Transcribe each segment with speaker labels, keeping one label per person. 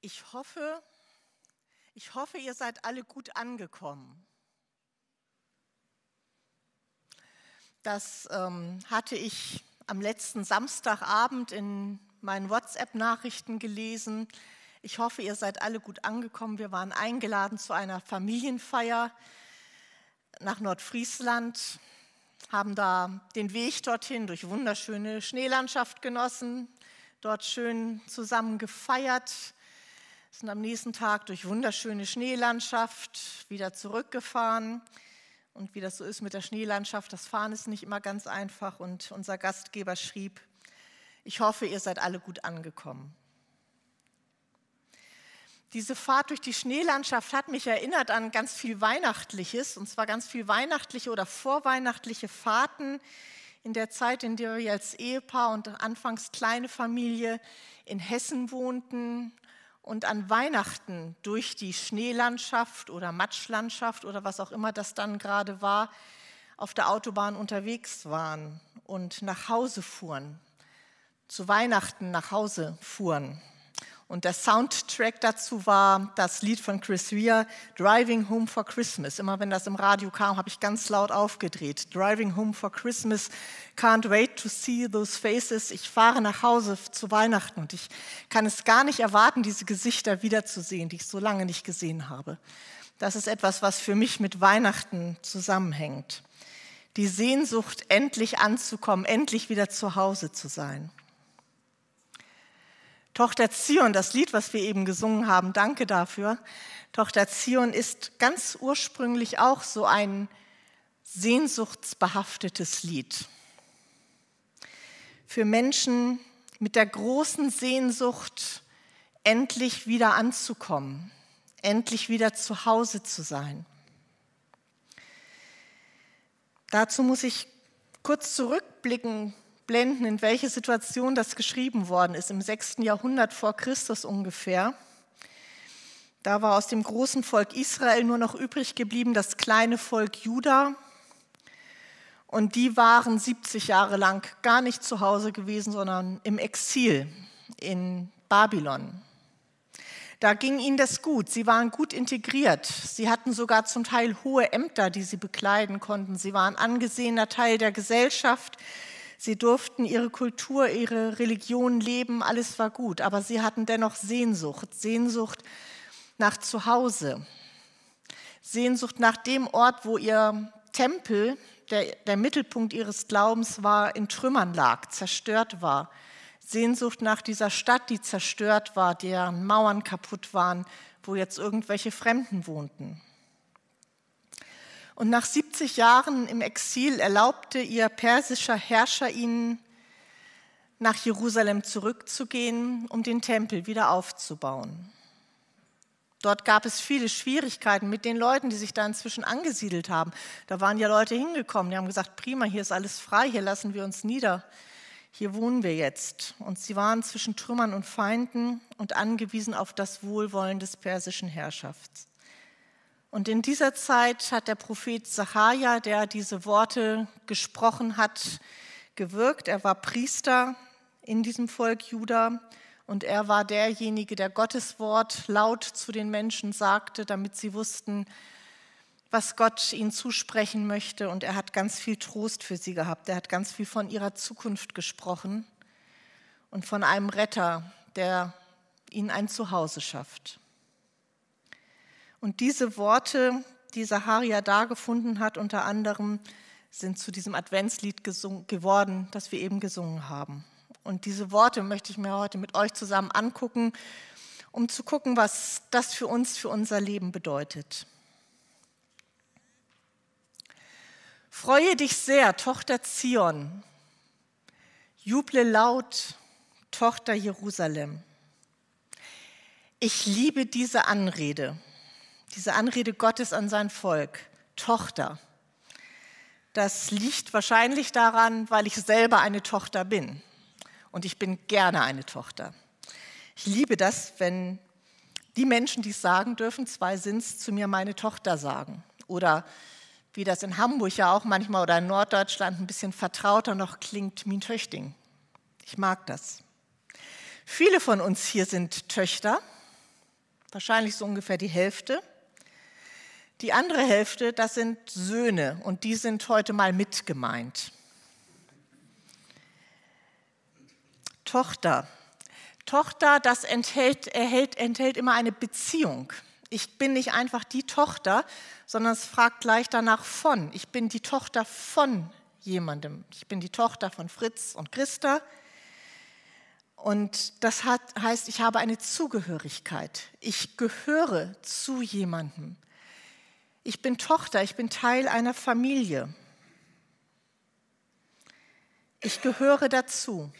Speaker 1: Ich hoffe, ich hoffe, ihr seid alle gut angekommen. Das ähm, hatte ich am letzten Samstagabend in meinen WhatsApp-Nachrichten gelesen. Ich hoffe, ihr seid alle gut angekommen. Wir waren eingeladen zu einer Familienfeier nach Nordfriesland, haben da den Weg dorthin durch wunderschöne Schneelandschaft genossen, dort schön zusammen gefeiert, sind am nächsten Tag durch wunderschöne Schneelandschaft wieder zurückgefahren. Und wie das so ist mit der Schneelandschaft, das Fahren ist nicht immer ganz einfach. Und unser Gastgeber schrieb, ich hoffe, ihr seid alle gut angekommen. Diese Fahrt durch die Schneelandschaft hat mich erinnert an ganz viel Weihnachtliches, und zwar ganz viel weihnachtliche oder vorweihnachtliche Fahrten in der Zeit, in der wir als Ehepaar und anfangs kleine Familie in Hessen wohnten und an Weihnachten durch die Schneelandschaft oder Matschlandschaft oder was auch immer das dann gerade war, auf der Autobahn unterwegs waren und nach Hause fuhren, zu Weihnachten nach Hause fuhren. Und der Soundtrack dazu war das Lied von Chris Rea, Driving Home for Christmas. Immer wenn das im Radio kam, habe ich ganz laut aufgedreht. Driving Home for Christmas, can't wait to see those faces. Ich fahre nach Hause zu Weihnachten und ich kann es gar nicht erwarten, diese Gesichter wiederzusehen, die ich so lange nicht gesehen habe. Das ist etwas, was für mich mit Weihnachten zusammenhängt. Die Sehnsucht, endlich anzukommen, endlich wieder zu Hause zu sein. Tochter Zion, das Lied, was wir eben gesungen haben, danke dafür. Tochter Zion ist ganz ursprünglich auch so ein sehnsuchtsbehaftetes Lied. Für Menschen mit der großen Sehnsucht, endlich wieder anzukommen, endlich wieder zu Hause zu sein. Dazu muss ich kurz zurückblicken blenden, in welche Situation das geschrieben worden ist, im 6. Jahrhundert vor Christus ungefähr. Da war aus dem großen Volk Israel nur noch übrig geblieben das kleine Volk Juda. Und die waren 70 Jahre lang gar nicht zu Hause gewesen, sondern im Exil in Babylon. Da ging ihnen das gut. Sie waren gut integriert. Sie hatten sogar zum Teil hohe Ämter, die sie bekleiden konnten. Sie waren angesehener Teil der Gesellschaft. Sie durften ihre Kultur, ihre Religion leben, alles war gut, aber sie hatten dennoch Sehnsucht, Sehnsucht nach Zuhause, Sehnsucht nach dem Ort, wo ihr Tempel, der, der Mittelpunkt ihres Glaubens war, in Trümmern lag, zerstört war. Sehnsucht nach dieser Stadt, die zerstört war, deren Mauern kaputt waren, wo jetzt irgendwelche Fremden wohnten. Und nach 70 Jahren im Exil erlaubte ihr persischer Herrscher ihnen, nach Jerusalem zurückzugehen, um den Tempel wieder aufzubauen. Dort gab es viele Schwierigkeiten mit den Leuten, die sich da inzwischen angesiedelt haben. Da waren ja Leute hingekommen, die haben gesagt, prima, hier ist alles frei, hier lassen wir uns nieder, hier wohnen wir jetzt. Und sie waren zwischen Trümmern und Feinden und angewiesen auf das Wohlwollen des persischen Herrschafts. Und in dieser Zeit hat der Prophet Zacharia, der diese Worte gesprochen hat, gewirkt. Er war Priester in diesem Volk Juda und er war derjenige, der Gottes Wort laut zu den Menschen sagte, damit sie wussten, was Gott ihnen zusprechen möchte. Und er hat ganz viel Trost für sie gehabt. Er hat ganz viel von ihrer Zukunft gesprochen und von einem Retter, der ihnen ein Zuhause schafft. Und diese Worte, die Saharia da gefunden hat, unter anderem, sind zu diesem Adventslied geworden, das wir eben gesungen haben. Und diese Worte möchte ich mir heute mit euch zusammen angucken, um zu gucken, was das für uns, für unser Leben bedeutet. Freue dich sehr, Tochter Zion. Juble laut, Tochter Jerusalem. Ich liebe diese Anrede diese Anrede Gottes an sein Volk, Tochter. Das liegt wahrscheinlich daran, weil ich selber eine Tochter bin. Und ich bin gerne eine Tochter. Ich liebe das, wenn die Menschen, die es sagen dürfen, zwei Sinns zu mir meine Tochter sagen. Oder wie das in Hamburg ja auch manchmal oder in Norddeutschland ein bisschen vertrauter noch klingt, mein Töchting. Ich mag das. Viele von uns hier sind Töchter wahrscheinlich so ungefähr die Hälfte. Die andere Hälfte, das sind Söhne und die sind heute mal mit gemeint. Tochter. Tochter, das enthält, erhält, enthält immer eine Beziehung. Ich bin nicht einfach die Tochter, sondern es fragt gleich danach von. Ich bin die Tochter von jemandem. Ich bin die Tochter von Fritz und Christa. Und das hat, heißt, ich habe eine Zugehörigkeit. Ich gehöre zu jemandem. Ich bin Tochter, ich bin Teil einer Familie. Ich gehöre dazu.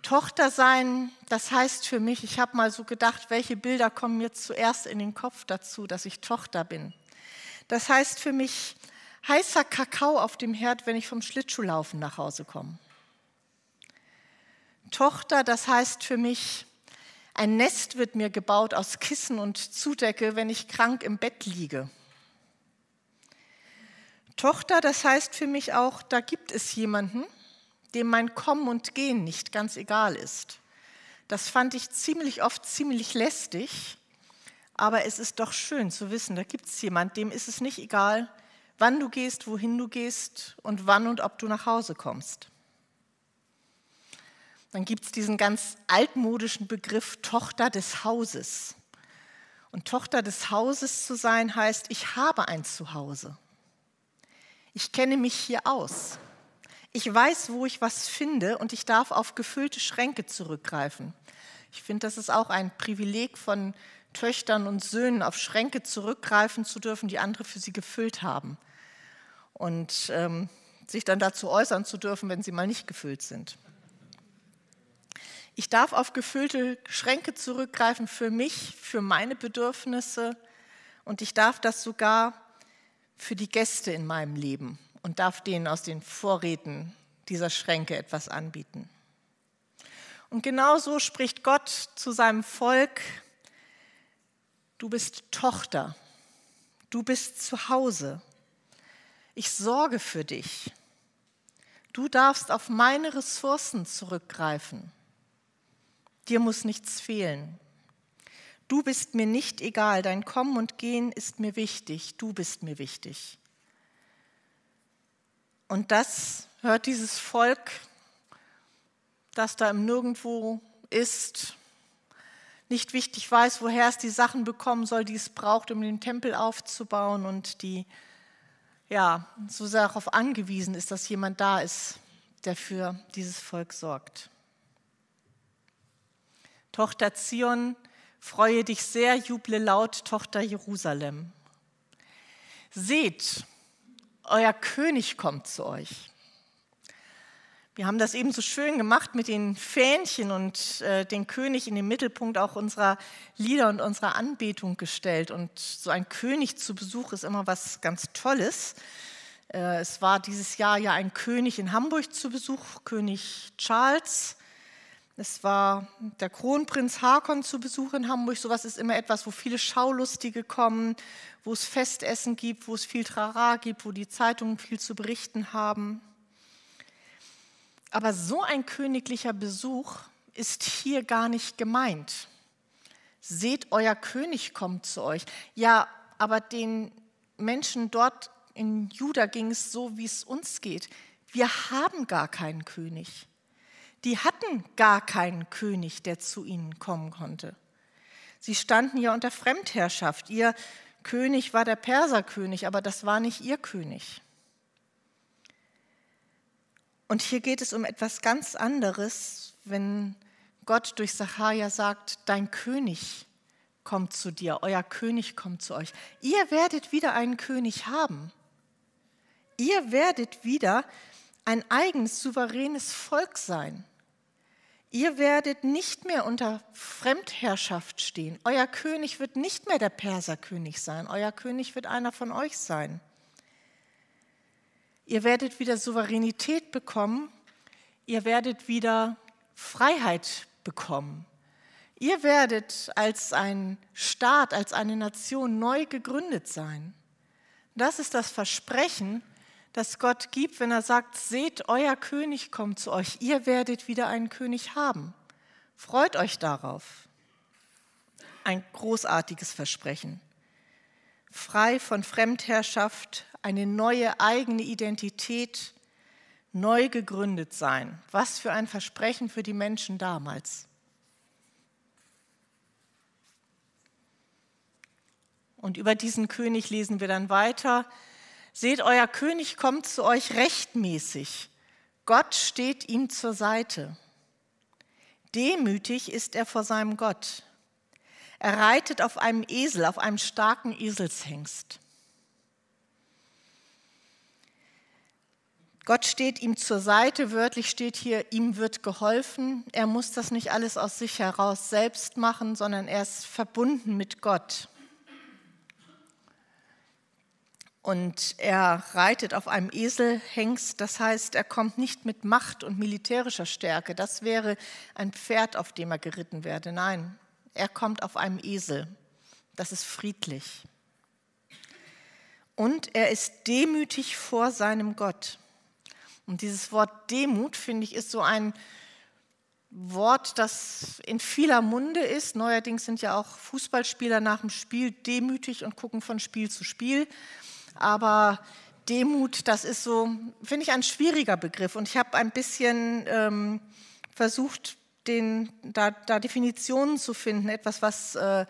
Speaker 1: Tochter sein, das heißt für mich, ich habe mal so gedacht, welche Bilder kommen mir zuerst in den Kopf dazu, dass ich Tochter bin. Das heißt für mich heißer Kakao auf dem Herd, wenn ich vom Schlittschuhlaufen nach Hause komme. Tochter, das heißt für mich, ein Nest wird mir gebaut aus Kissen und Zudecke, wenn ich krank im Bett liege. Tochter, das heißt für mich auch, da gibt es jemanden, dem mein Kommen und Gehen nicht ganz egal ist. Das fand ich ziemlich oft ziemlich lästig, aber es ist doch schön zu wissen, da gibt es jemanden, dem ist es nicht egal, wann du gehst, wohin du gehst und wann und ob du nach Hause kommst. Dann gibt es diesen ganz altmodischen Begriff Tochter des Hauses. Und Tochter des Hauses zu sein heißt, ich habe ein Zuhause. Ich kenne mich hier aus. Ich weiß, wo ich was finde und ich darf auf gefüllte Schränke zurückgreifen. Ich finde, das ist auch ein Privileg von Töchtern und Söhnen, auf Schränke zurückgreifen zu dürfen, die andere für sie gefüllt haben. Und ähm, sich dann dazu äußern zu dürfen, wenn sie mal nicht gefüllt sind. Ich darf auf gefüllte Schränke zurückgreifen für mich, für meine Bedürfnisse. Und ich darf das sogar für die Gäste in meinem Leben und darf denen aus den Vorräten dieser Schränke etwas anbieten. Und genau so spricht Gott zu seinem Volk, du bist Tochter, du bist zu Hause, ich sorge für dich, du darfst auf meine Ressourcen zurückgreifen. Dir muss nichts fehlen. Du bist mir nicht egal, dein Kommen und Gehen ist mir wichtig, du bist mir wichtig. Und das hört dieses Volk, das da im Nirgendwo ist, nicht wichtig weiß, woher es die Sachen bekommen soll, die es braucht, um den Tempel aufzubauen und die ja so sehr darauf angewiesen ist, dass jemand da ist, der für dieses Volk sorgt. Tochter Zion, freue dich sehr, juble laut, Tochter Jerusalem. Seht, euer König kommt zu euch. Wir haben das eben so schön gemacht mit den Fähnchen und äh, den König in den Mittelpunkt auch unserer Lieder und unserer Anbetung gestellt. Und so ein König zu Besuch ist immer was ganz Tolles. Äh, es war dieses Jahr ja ein König in Hamburg zu Besuch, König Charles. Es war der Kronprinz Hakon zu Besuch in Hamburg. Sowas ist immer etwas, wo viele Schaulustige kommen, wo es Festessen gibt, wo es viel Trara gibt, wo die Zeitungen viel zu berichten haben. Aber so ein königlicher Besuch ist hier gar nicht gemeint. Seht, euer König kommt zu euch. Ja, aber den Menschen dort in Juda ging es so, wie es uns geht. Wir haben gar keinen König die hatten gar keinen König, der zu ihnen kommen konnte. Sie standen ja unter Fremdherrschaft. Ihr König war der Perserkönig, aber das war nicht ihr König. Und hier geht es um etwas ganz anderes, wenn Gott durch Sacharja sagt, dein König kommt zu dir, euer König kommt zu euch. Ihr werdet wieder einen König haben. Ihr werdet wieder ein eigenes, souveränes Volk sein. Ihr werdet nicht mehr unter Fremdherrschaft stehen. Euer König wird nicht mehr der Perserkönig sein. Euer König wird einer von euch sein. Ihr werdet wieder Souveränität bekommen. Ihr werdet wieder Freiheit bekommen. Ihr werdet als ein Staat, als eine Nation neu gegründet sein. Das ist das Versprechen, das Gott gibt, wenn er sagt, seht, euer König kommt zu euch, ihr werdet wieder einen König haben. Freut euch darauf. Ein großartiges Versprechen. Frei von Fremdherrschaft, eine neue eigene Identität, neu gegründet sein. Was für ein Versprechen für die Menschen damals. Und über diesen König lesen wir dann weiter. Seht, euer König kommt zu euch rechtmäßig. Gott steht ihm zur Seite. Demütig ist er vor seinem Gott. Er reitet auf einem Esel, auf einem starken Eselshengst. Gott steht ihm zur Seite, wörtlich steht hier, ihm wird geholfen. Er muss das nicht alles aus sich heraus selbst machen, sondern er ist verbunden mit Gott. Und er reitet auf einem Eselhengst, das heißt, er kommt nicht mit Macht und militärischer Stärke. Das wäre ein Pferd, auf dem er geritten werde. Nein, er kommt auf einem Esel. Das ist friedlich. Und er ist demütig vor seinem Gott. Und dieses Wort Demut, finde ich, ist so ein Wort, das in vieler Munde ist. Neuerdings sind ja auch Fußballspieler nach dem Spiel demütig und gucken von Spiel zu Spiel. Aber Demut, das ist so, finde ich, ein schwieriger Begriff. Und ich habe ein bisschen ähm, versucht, den, da, da, Definitionen zu finden, etwas, was äh,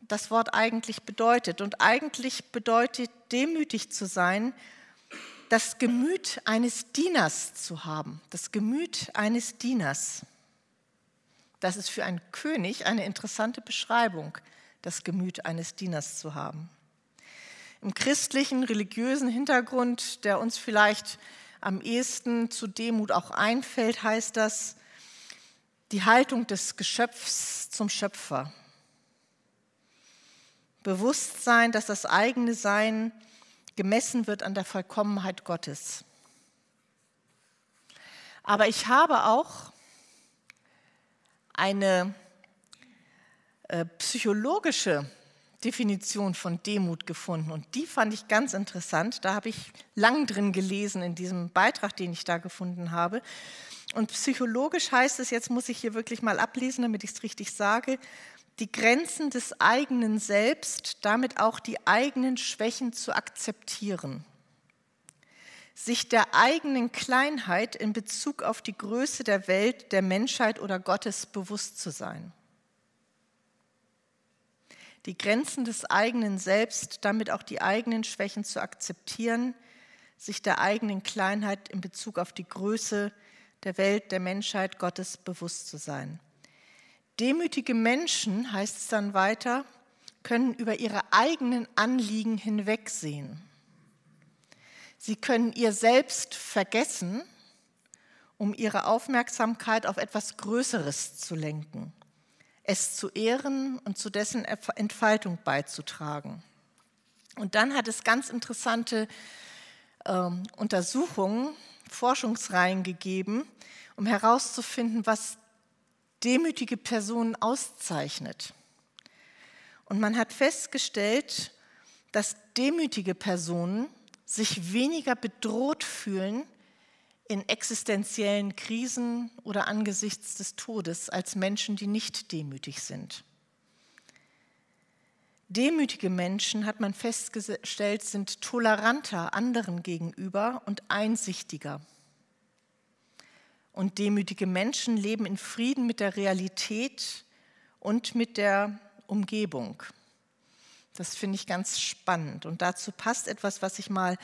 Speaker 1: das Wort eigentlich bedeutet. Und eigentlich bedeutet demütig zu sein, das Gemüt eines Dieners zu haben. Das Gemüt eines Dieners. Das ist für einen König eine interessante Beschreibung, das Gemüt eines Dieners zu haben. Im christlichen, religiösen Hintergrund, der uns vielleicht am ehesten zu Demut auch einfällt, heißt das die Haltung des Geschöpfs zum Schöpfer. Bewusstsein, dass das eigene Sein gemessen wird an der Vollkommenheit Gottes. Aber ich habe auch eine äh, psychologische Definition von Demut gefunden und die fand ich ganz interessant. Da habe ich lang drin gelesen in diesem Beitrag, den ich da gefunden habe. Und psychologisch heißt es, jetzt muss ich hier wirklich mal ablesen, damit ich es richtig sage, die Grenzen des eigenen Selbst, damit auch die eigenen Schwächen zu akzeptieren. Sich der eigenen Kleinheit in Bezug auf die Größe der Welt, der Menschheit oder Gottes bewusst zu sein die Grenzen des eigenen Selbst, damit auch die eigenen Schwächen zu akzeptieren, sich der eigenen Kleinheit in Bezug auf die Größe der Welt, der Menschheit, Gottes bewusst zu sein. Demütige Menschen, heißt es dann weiter, können über ihre eigenen Anliegen hinwegsehen. Sie können ihr Selbst vergessen, um ihre Aufmerksamkeit auf etwas Größeres zu lenken es zu ehren und zu dessen Entfaltung beizutragen. Und dann hat es ganz interessante ähm, Untersuchungen, Forschungsreihen gegeben, um herauszufinden, was demütige Personen auszeichnet. Und man hat festgestellt, dass demütige Personen sich weniger bedroht fühlen in existenziellen Krisen oder angesichts des Todes als Menschen, die nicht demütig sind. Demütige Menschen, hat man festgestellt, sind toleranter anderen gegenüber und einsichtiger. Und demütige Menschen leben in Frieden mit der Realität und mit der Umgebung. Das finde ich ganz spannend. Und dazu passt etwas, was ich mal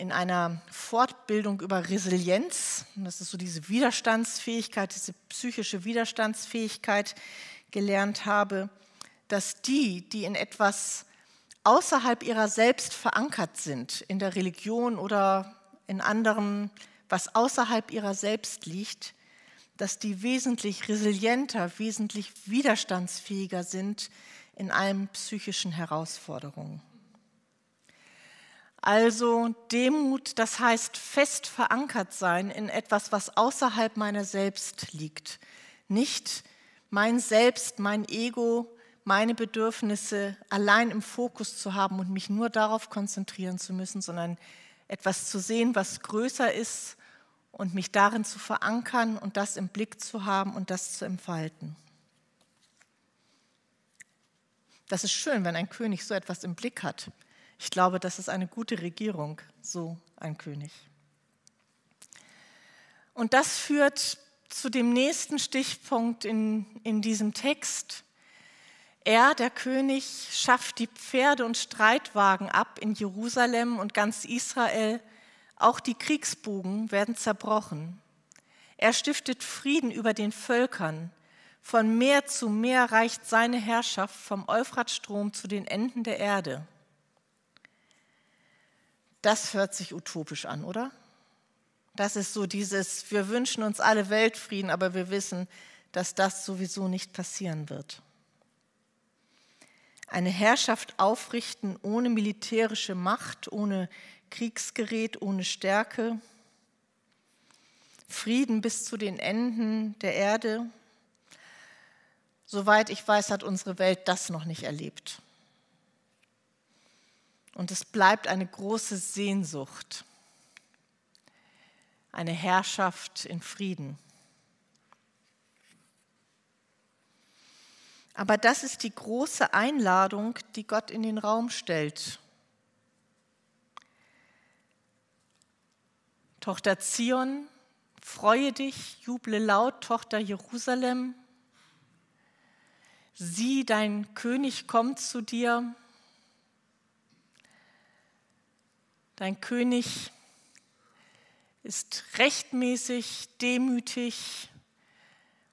Speaker 1: in einer Fortbildung über Resilienz, das ist so diese Widerstandsfähigkeit, diese psychische Widerstandsfähigkeit gelernt habe, dass die, die in etwas außerhalb ihrer selbst verankert sind, in der Religion oder in anderem, was außerhalb ihrer selbst liegt, dass die wesentlich resilienter, wesentlich widerstandsfähiger sind in allen psychischen Herausforderungen. Also Demut, das heißt fest verankert sein in etwas, was außerhalb meiner selbst liegt. Nicht mein Selbst, mein Ego, meine Bedürfnisse allein im Fokus zu haben und mich nur darauf konzentrieren zu müssen, sondern etwas zu sehen, was größer ist und mich darin zu verankern und das im Blick zu haben und das zu entfalten. Das ist schön, wenn ein König so etwas im Blick hat. Ich glaube, das ist eine gute Regierung, so ein König. Und das führt zu dem nächsten Stichpunkt in, in diesem Text. Er, der König, schafft die Pferde und Streitwagen ab in Jerusalem und ganz Israel. Auch die Kriegsbogen werden zerbrochen. Er stiftet Frieden über den Völkern. Von Meer zu Meer reicht seine Herrschaft vom Euphratstrom zu den Enden der Erde. Das hört sich utopisch an, oder? Das ist so dieses, wir wünschen uns alle Weltfrieden, aber wir wissen, dass das sowieso nicht passieren wird. Eine Herrschaft aufrichten ohne militärische Macht, ohne Kriegsgerät, ohne Stärke. Frieden bis zu den Enden der Erde. Soweit ich weiß, hat unsere Welt das noch nicht erlebt. Und es bleibt eine große Sehnsucht, eine Herrschaft in Frieden. Aber das ist die große Einladung, die Gott in den Raum stellt. Tochter Zion, freue dich, juble laut, Tochter Jerusalem. Sieh, dein König kommt zu dir. Dein König ist rechtmäßig, demütig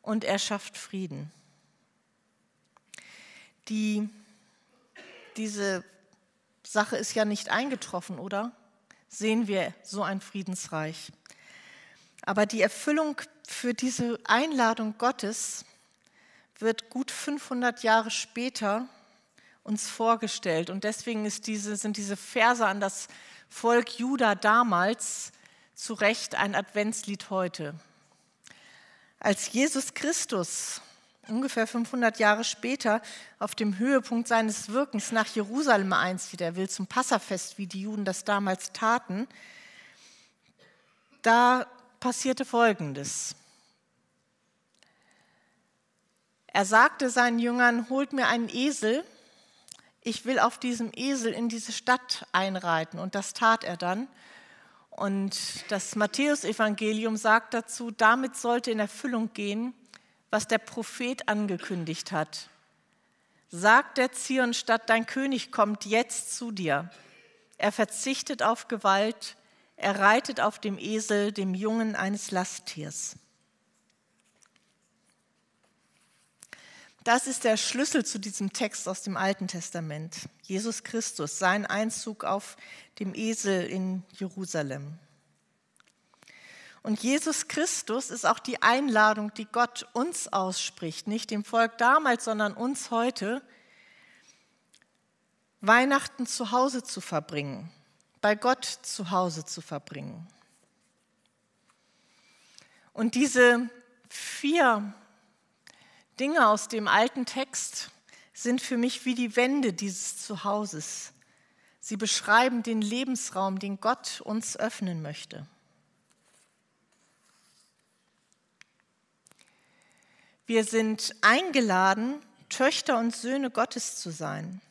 Speaker 1: und er schafft Frieden. Die, diese Sache ist ja nicht eingetroffen, oder? Sehen wir so ein Friedensreich. Aber die Erfüllung für diese Einladung Gottes wird gut 500 Jahre später uns vorgestellt. Und deswegen diese, sind diese Verse an das Volk Juda damals zu Recht ein Adventslied heute. Als Jesus Christus ungefähr 500 Jahre später auf dem Höhepunkt seines Wirkens nach Jerusalem einzieht, er will zum Passafest, wie die Juden das damals taten, da passierte Folgendes. Er sagte seinen Jüngern, holt mir einen Esel, ich will auf diesem Esel in diese Stadt einreiten. Und das tat er dann. Und das Matthäusevangelium sagt dazu, damit sollte in Erfüllung gehen, was der Prophet angekündigt hat. Sagt der Zionstadt, dein König kommt jetzt zu dir. Er verzichtet auf Gewalt, er reitet auf dem Esel, dem Jungen eines Lasttiers. Das ist der Schlüssel zu diesem Text aus dem Alten Testament. Jesus Christus, sein Einzug auf dem Esel in Jerusalem. Und Jesus Christus ist auch die Einladung, die Gott uns ausspricht, nicht dem Volk damals, sondern uns heute, Weihnachten zu Hause zu verbringen, bei Gott zu Hause zu verbringen. Und diese vier Dinge aus dem alten Text sind für mich wie die Wände dieses Zuhauses. Sie beschreiben den Lebensraum, den Gott uns öffnen möchte. Wir sind eingeladen, Töchter und Söhne Gottes zu sein.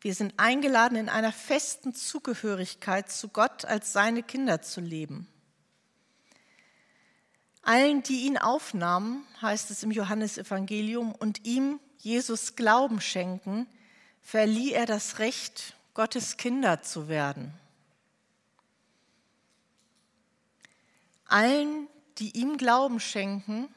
Speaker 1: Wir sind eingeladen, in einer festen Zugehörigkeit zu Gott als seine Kinder zu leben. Allen, die ihn aufnahmen, heißt es im Johannesevangelium, und ihm Jesus Glauben schenken, verlieh er das Recht, Gottes Kinder zu werden. Allen, die ihm Glauben schenken,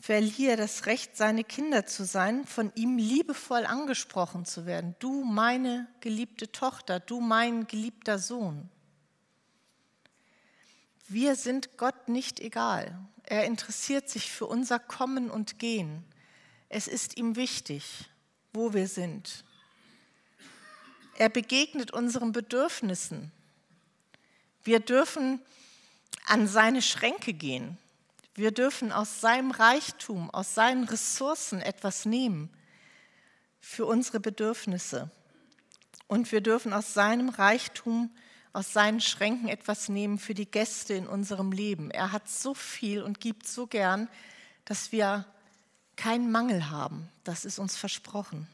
Speaker 1: verlieh er das Recht, seine Kinder zu sein, von ihm liebevoll angesprochen zu werden. Du meine geliebte Tochter, du mein geliebter Sohn. Wir sind Gott nicht egal. Er interessiert sich für unser Kommen und Gehen. Es ist ihm wichtig, wo wir sind. Er begegnet unseren Bedürfnissen. Wir dürfen an seine Schränke gehen. Wir dürfen aus seinem Reichtum, aus seinen Ressourcen etwas nehmen für unsere Bedürfnisse. Und wir dürfen aus seinem Reichtum aus seinen Schränken etwas nehmen für die Gäste in unserem Leben. Er hat so viel und gibt so gern, dass wir keinen Mangel haben. Das ist uns versprochen.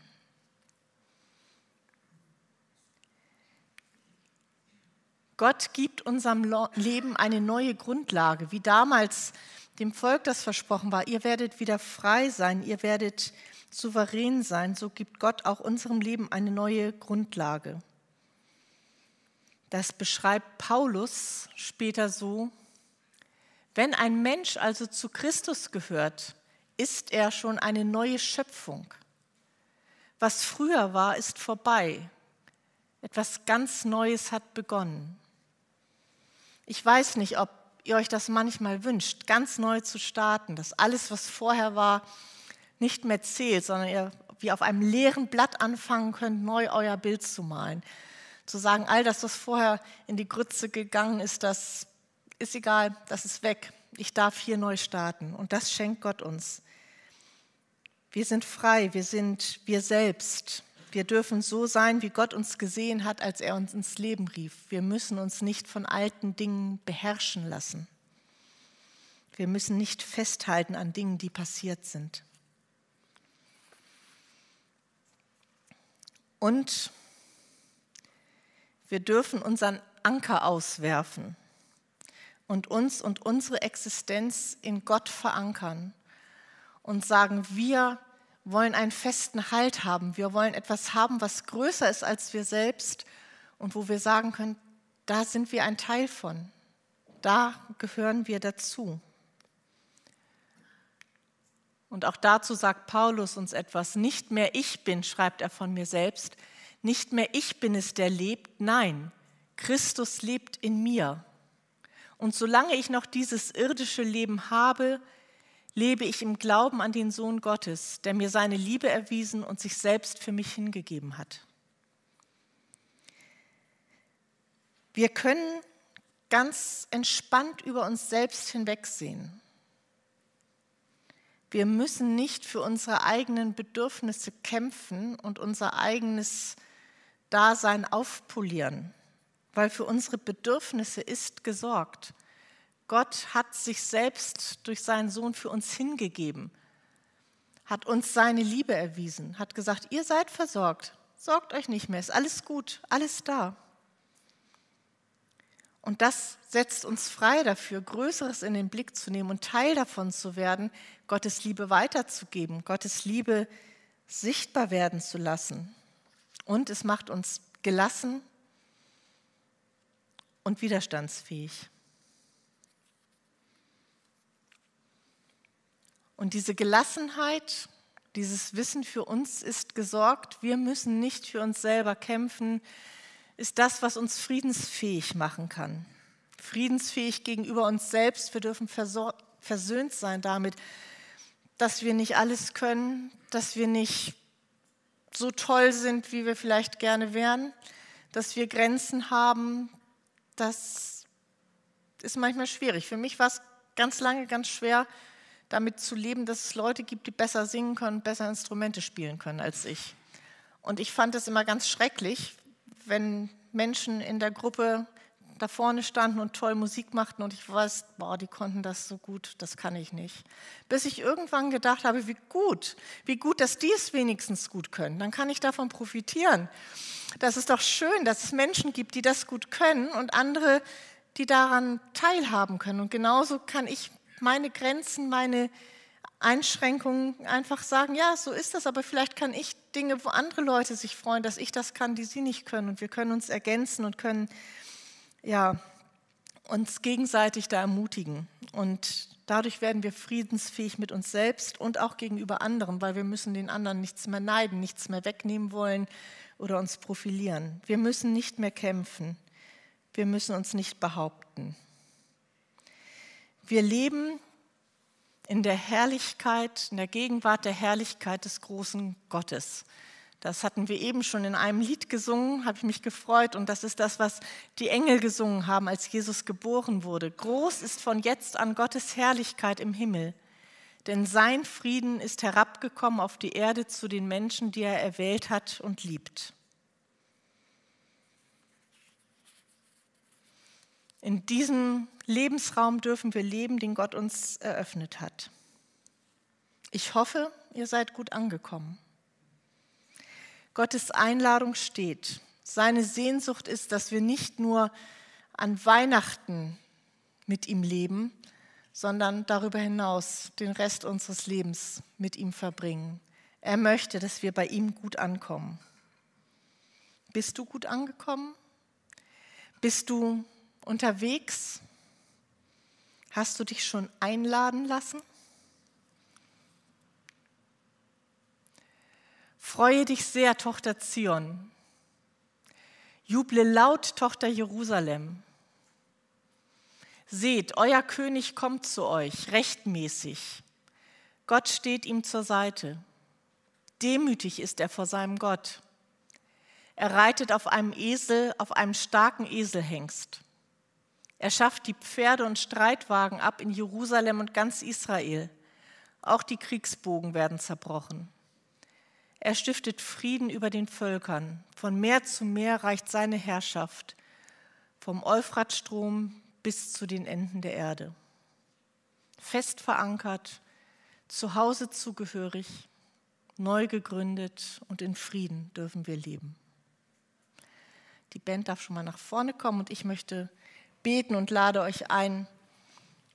Speaker 1: Gott gibt unserem Leben eine neue Grundlage, wie damals dem Volk das versprochen war. Ihr werdet wieder frei sein, ihr werdet souverän sein. So gibt Gott auch unserem Leben eine neue Grundlage. Das beschreibt Paulus später so, wenn ein Mensch also zu Christus gehört, ist er schon eine neue Schöpfung. Was früher war, ist vorbei. Etwas ganz Neues hat begonnen. Ich weiß nicht, ob ihr euch das manchmal wünscht, ganz neu zu starten, dass alles, was vorher war, nicht mehr zählt, sondern ihr wie auf einem leeren Blatt anfangen könnt, neu euer Bild zu malen. Zu sagen, all das, was vorher in die Grütze gegangen ist, das ist egal, das ist weg. Ich darf hier neu starten. Und das schenkt Gott uns. Wir sind frei, wir sind wir selbst. Wir dürfen so sein, wie Gott uns gesehen hat, als er uns ins Leben rief. Wir müssen uns nicht von alten Dingen beherrschen lassen. Wir müssen nicht festhalten an Dingen, die passiert sind. Und wir dürfen unseren Anker auswerfen und uns und unsere Existenz in Gott verankern und sagen, wir wollen einen festen Halt haben. Wir wollen etwas haben, was größer ist als wir selbst und wo wir sagen können, da sind wir ein Teil von. Da gehören wir dazu. Und auch dazu sagt Paulus uns etwas. Nicht mehr ich bin, schreibt er von mir selbst, nicht mehr ich bin es, der lebt, nein, Christus lebt in mir. Und solange ich noch dieses irdische Leben habe, lebe ich im Glauben an den Sohn Gottes, der mir seine Liebe erwiesen und sich selbst für mich hingegeben hat. Wir können ganz entspannt über uns selbst hinwegsehen. Wir müssen nicht für unsere eigenen Bedürfnisse kämpfen und unser eigenes Dasein aufpolieren, weil für unsere Bedürfnisse ist gesorgt. Gott hat sich selbst durch seinen Sohn für uns hingegeben, hat uns seine Liebe erwiesen, hat gesagt, ihr seid versorgt, sorgt euch nicht mehr, ist alles gut, alles da. Und das setzt uns frei dafür, Größeres in den Blick zu nehmen und Teil davon zu werden, Gottes Liebe weiterzugeben, Gottes Liebe sichtbar werden zu lassen. Und es macht uns gelassen und widerstandsfähig. Und diese Gelassenheit, dieses Wissen für uns ist gesorgt, wir müssen nicht für uns selber kämpfen, ist das, was uns friedensfähig machen kann. Friedensfähig gegenüber uns selbst. Wir dürfen versöhnt sein damit, dass wir nicht alles können, dass wir nicht so toll sind, wie wir vielleicht gerne wären, dass wir Grenzen haben. Das ist manchmal schwierig. Für mich war es ganz lange ganz schwer, damit zu leben, dass es Leute gibt, die besser singen können, besser Instrumente spielen können als ich. Und ich fand es immer ganz schrecklich, wenn Menschen in der Gruppe da vorne standen und toll Musik machten und ich weiß, boah, die konnten das so gut, das kann ich nicht. Bis ich irgendwann gedacht habe, wie gut, wie gut, dass die es wenigstens gut können. Dann kann ich davon profitieren. Das ist doch schön, dass es Menschen gibt, die das gut können und andere, die daran teilhaben können. Und genauso kann ich meine Grenzen, meine Einschränkungen einfach sagen, ja, so ist das, aber vielleicht kann ich Dinge, wo andere Leute sich freuen, dass ich das kann, die sie nicht können. Und wir können uns ergänzen und können ja, uns gegenseitig da ermutigen. Und dadurch werden wir friedensfähig mit uns selbst und auch gegenüber anderen, weil wir müssen den anderen nichts mehr neiden, nichts mehr wegnehmen wollen oder uns profilieren. Wir müssen nicht mehr kämpfen. Wir müssen uns nicht behaupten. Wir leben in der Herrlichkeit, in der Gegenwart der Herrlichkeit des großen Gottes. Das hatten wir eben schon in einem Lied gesungen, habe ich mich gefreut. Und das ist das, was die Engel gesungen haben, als Jesus geboren wurde. Groß ist von jetzt an Gottes Herrlichkeit im Himmel. Denn sein Frieden ist herabgekommen auf die Erde zu den Menschen, die er erwählt hat und liebt. In diesem Lebensraum dürfen wir leben, den Gott uns eröffnet hat. Ich hoffe, ihr seid gut angekommen. Gottes Einladung steht. Seine Sehnsucht ist, dass wir nicht nur an Weihnachten mit ihm leben, sondern darüber hinaus den Rest unseres Lebens mit ihm verbringen. Er möchte, dass wir bei ihm gut ankommen. Bist du gut angekommen? Bist du unterwegs? Hast du dich schon einladen lassen? Freue dich sehr, Tochter Zion. Juble laut, Tochter Jerusalem. Seht, euer König kommt zu euch, rechtmäßig. Gott steht ihm zur Seite. Demütig ist er vor seinem Gott. Er reitet auf einem Esel, auf einem starken Eselhengst. Er schafft die Pferde und Streitwagen ab in Jerusalem und ganz Israel. Auch die Kriegsbogen werden zerbrochen. Er stiftet Frieden über den Völkern. Von Meer zu Meer reicht seine Herrschaft, vom Euphratstrom bis zu den Enden der Erde. Fest verankert, zu Hause zugehörig, neu gegründet und in Frieden dürfen wir leben. Die Band darf schon mal nach vorne kommen und ich möchte beten und lade euch ein,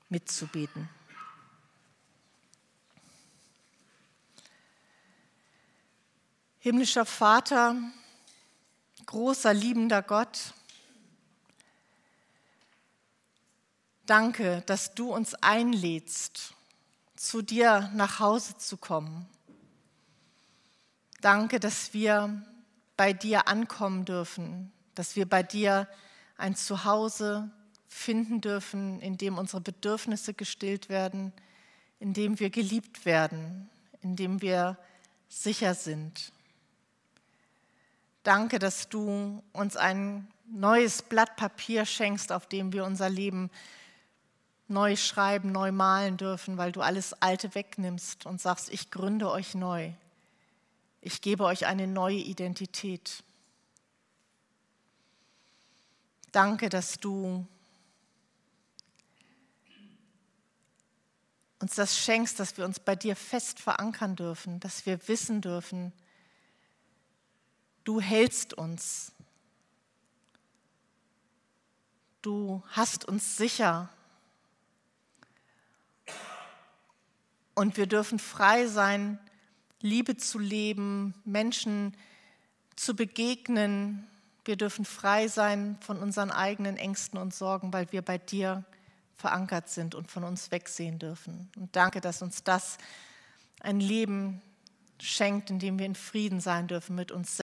Speaker 1: mitzubeten. Himmlischer Vater, großer, liebender Gott, danke, dass du uns einlädst, zu dir nach Hause zu kommen. Danke, dass wir bei dir ankommen dürfen, dass wir bei dir ein Zuhause finden dürfen, in dem unsere Bedürfnisse gestillt werden, in dem wir geliebt werden, in dem wir sicher sind. Danke, dass du uns ein neues Blatt Papier schenkst, auf dem wir unser Leben neu schreiben, neu malen dürfen, weil du alles Alte wegnimmst und sagst, ich gründe euch neu. Ich gebe euch eine neue Identität. Danke, dass du uns das schenkst, dass wir uns bei dir fest verankern dürfen, dass wir wissen dürfen, du hältst uns. Du hast uns sicher. Und wir dürfen frei sein, Liebe zu leben, Menschen zu begegnen. Wir dürfen frei sein von unseren eigenen Ängsten und Sorgen, weil wir bei dir verankert sind und von uns wegsehen dürfen. Und danke, dass uns das ein Leben schenkt, in dem wir in Frieden sein dürfen mit uns selbst